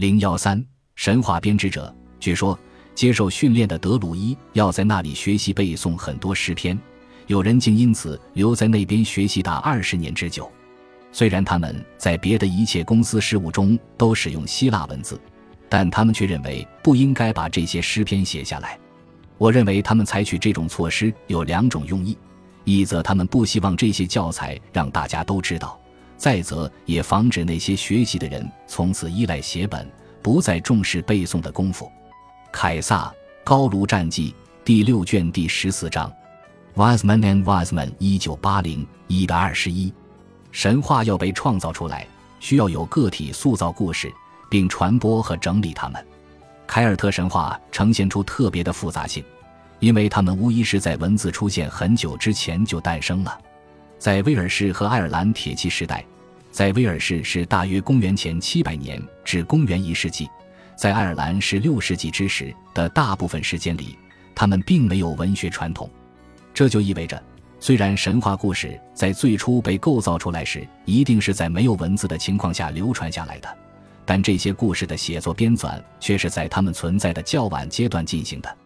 零幺三神话编织者，据说接受训练的德鲁伊要在那里学习背诵很多诗篇，有人竟因此留在那边学习达二十年之久。虽然他们在别的一切公司事务中都使用希腊文字，但他们却认为不应该把这些诗篇写下来。我认为他们采取这种措施有两种用意：一则他们不希望这些教材让大家都知道。再则，也防止那些学习的人从此依赖写本，不再重视背诵的功夫。凯撒高卢战记第六卷第十四章，Wiseman and Wiseman，一九八零一百二十一。神话要被创造出来，需要有个体塑造故事，并传播和整理它们。凯尔特神话呈现出特别的复杂性，因为它们无疑是在文字出现很久之前就诞生了。在威尔士和爱尔兰铁器时代，在威尔士是大约公元前七百年至公元一世纪，在爱尔兰是六世纪之时的大部分时间里，他们并没有文学传统。这就意味着，虽然神话故事在最初被构造出来时，一定是在没有文字的情况下流传下来的，但这些故事的写作编纂却是在他们存在的较晚阶段进行的。